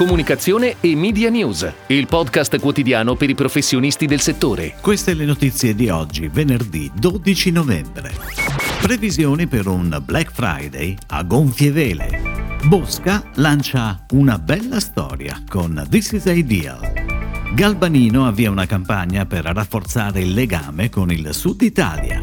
comunicazione e media news, il podcast quotidiano per i professionisti del settore. Queste le notizie di oggi, venerdì 12 novembre. Previsioni per un Black Friday a gonfie vele. Bosca lancia una bella storia con This is Ideal. Galbanino avvia una campagna per rafforzare il legame con il Sud Italia.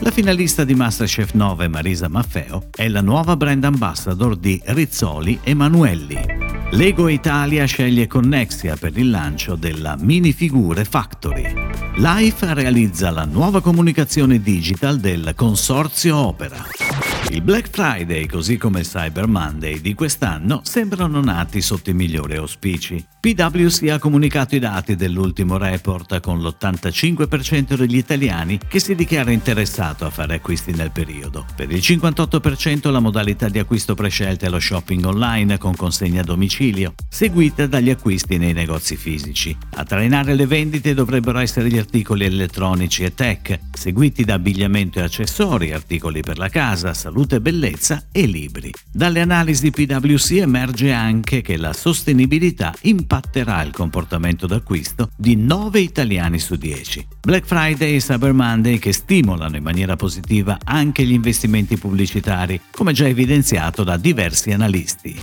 La finalista di Masterchef 9 Marisa Maffeo è la nuova brand ambassador di Rizzoli Emanuelli. Lego Italia sceglie Connexia per il lancio della Minifigure Factory. Life realizza la nuova comunicazione digital del Consorzio Opera. Il Black Friday, così come il Cyber Monday di quest'anno, sembrano nati sotto i migliori auspici. PwC ha comunicato i dati dell'ultimo report con l'85% degli italiani che si dichiara interessato a fare acquisti nel periodo. Per il 58% la modalità di acquisto prescelta è lo shopping online con consegna a domicilio, seguita dagli acquisti nei negozi fisici. A trainare le vendite dovrebbero essere gli articoli elettronici e tech, seguiti da abbigliamento e accessori, articoli per la casa, salute e bellezza e libri. Dalle analisi PwC emerge anche che la sostenibilità impatterà il comportamento d'acquisto di 9 italiani su 10. Black Friday e Cyber Monday che stimolano in maniera positiva anche gli investimenti pubblicitari, come già evidenziato da diversi analisti.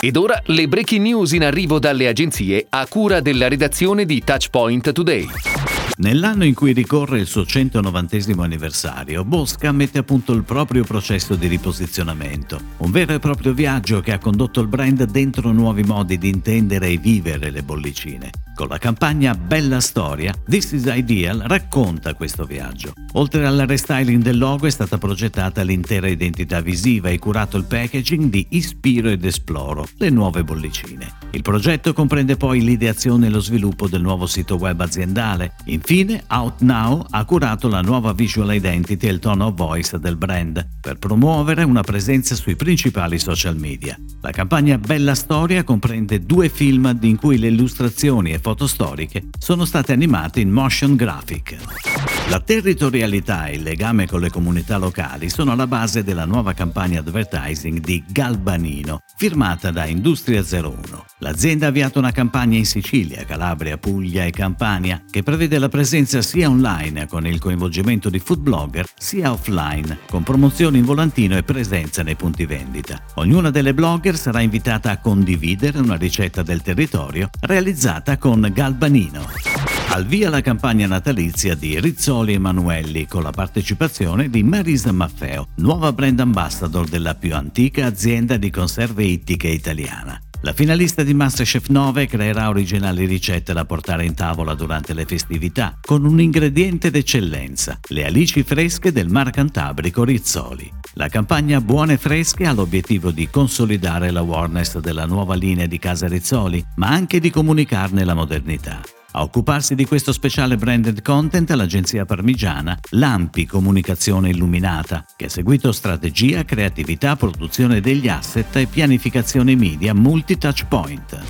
Ed ora le breaking news in arrivo dalle agenzie a cura della redazione di Touchpoint Today. Nell'anno in cui ricorre il suo 190 anniversario, Bosca mette a punto il proprio processo di riposizionamento, un vero e proprio viaggio che ha condotto il brand dentro nuovi modi di intendere e vivere le bollicine. Con la campagna Bella Storia, This is Ideal racconta questo viaggio. Oltre al restyling del logo è stata progettata l'intera identità visiva e curato il packaging di Ispiro ed Esploro, le nuove bollicine. Il progetto comprende poi l'ideazione e lo sviluppo del nuovo sito web aziendale. Infine, OutNow ha curato la nuova visual identity e il tone of voice del brand per promuovere una presenza sui principali social media. La campagna Bella Storia comprende due film in cui le illustrazioni e foto storiche sono state animate in motion graphic. La territorialità e il legame con le comunità locali sono alla base della nuova campagna advertising di Galbanino, firmata da Industria 01. L'azienda ha avviato una campagna in Sicilia, Calabria, Puglia e Campania che prevede la presenza sia online con il coinvolgimento di food blogger sia offline con promozioni in volantino e presenza nei punti vendita. Ognuna delle blogger sarà invitata a condividere una ricetta del territorio realizzata con Galbanino. Al via la campagna natalizia di Rizzoli Emanuelli con la partecipazione di Marisa Maffeo, nuova brand ambassador della più antica azienda di conserve ittiche italiana. La finalista di Masterchef 9 creerà originali ricette da portare in tavola durante le festività, con un ingrediente d'eccellenza, le alici fresche del Mar Cantabrico Rizzoli. La campagna Buone Fresche ha l'obiettivo di consolidare l'awareness della nuova linea di Casa Rizzoli, ma anche di comunicarne la modernità. A occuparsi di questo speciale branded content l'agenzia parmigiana Lampi Comunicazione Illuminata, che ha seguito strategia, creatività, produzione degli asset e pianificazione media multi-touch point.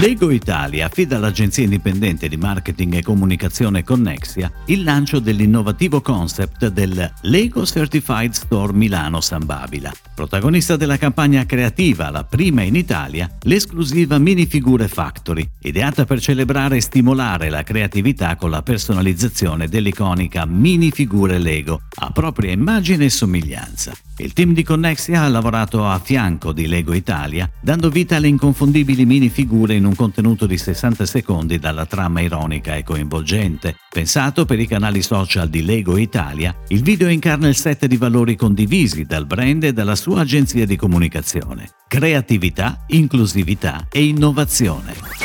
Lego Italia affida all'agenzia indipendente di marketing e comunicazione Connexia il lancio dell'innovativo concept del Lego Certified Store Milano San Babila. Protagonista della campagna creativa, la prima in Italia, l'esclusiva Minifigure Factory, ideata per celebrare e stimolare la creatività con la personalizzazione dell'iconica Minifigure Lego a propria immagine e somiglianza. Il team di Connexia ha lavorato a fianco di Lego Italia, dando vita alle inconfondibili minifigure in un contenuto di 60 secondi dalla trama ironica e coinvolgente. Pensato per i canali social di Lego Italia, il video incarna il set di valori condivisi dal brand e dalla sua agenzia di comunicazione. Creatività, inclusività e innovazione.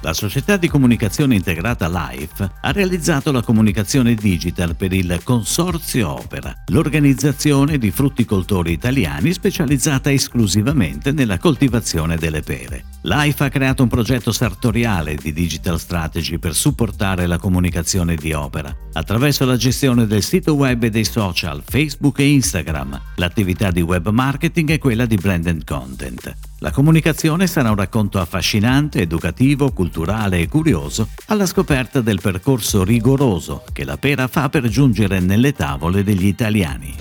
La società di comunicazione integrata Life ha realizzato la comunicazione digital per il Consorzio Opera, l'organizzazione di frutticoltori italiani specializzata esclusivamente nella coltivazione delle pere. Life ha creato un progetto sartoriale di digital strategy per supportare la comunicazione di Opera attraverso la gestione del sito web e dei social Facebook e Instagram, l'attività di web marketing e quella di branded content. La comunicazione sarà un racconto affascinante, educativo, culturale e curioso alla scoperta del percorso rigoroso che la pera fa per giungere nelle tavole degli italiani.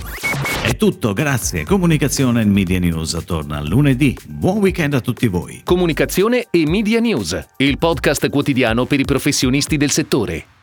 È tutto, grazie. Comunicazione e Media News torna lunedì. Buon weekend a tutti voi. Comunicazione e Media News, il podcast quotidiano per i professionisti del settore.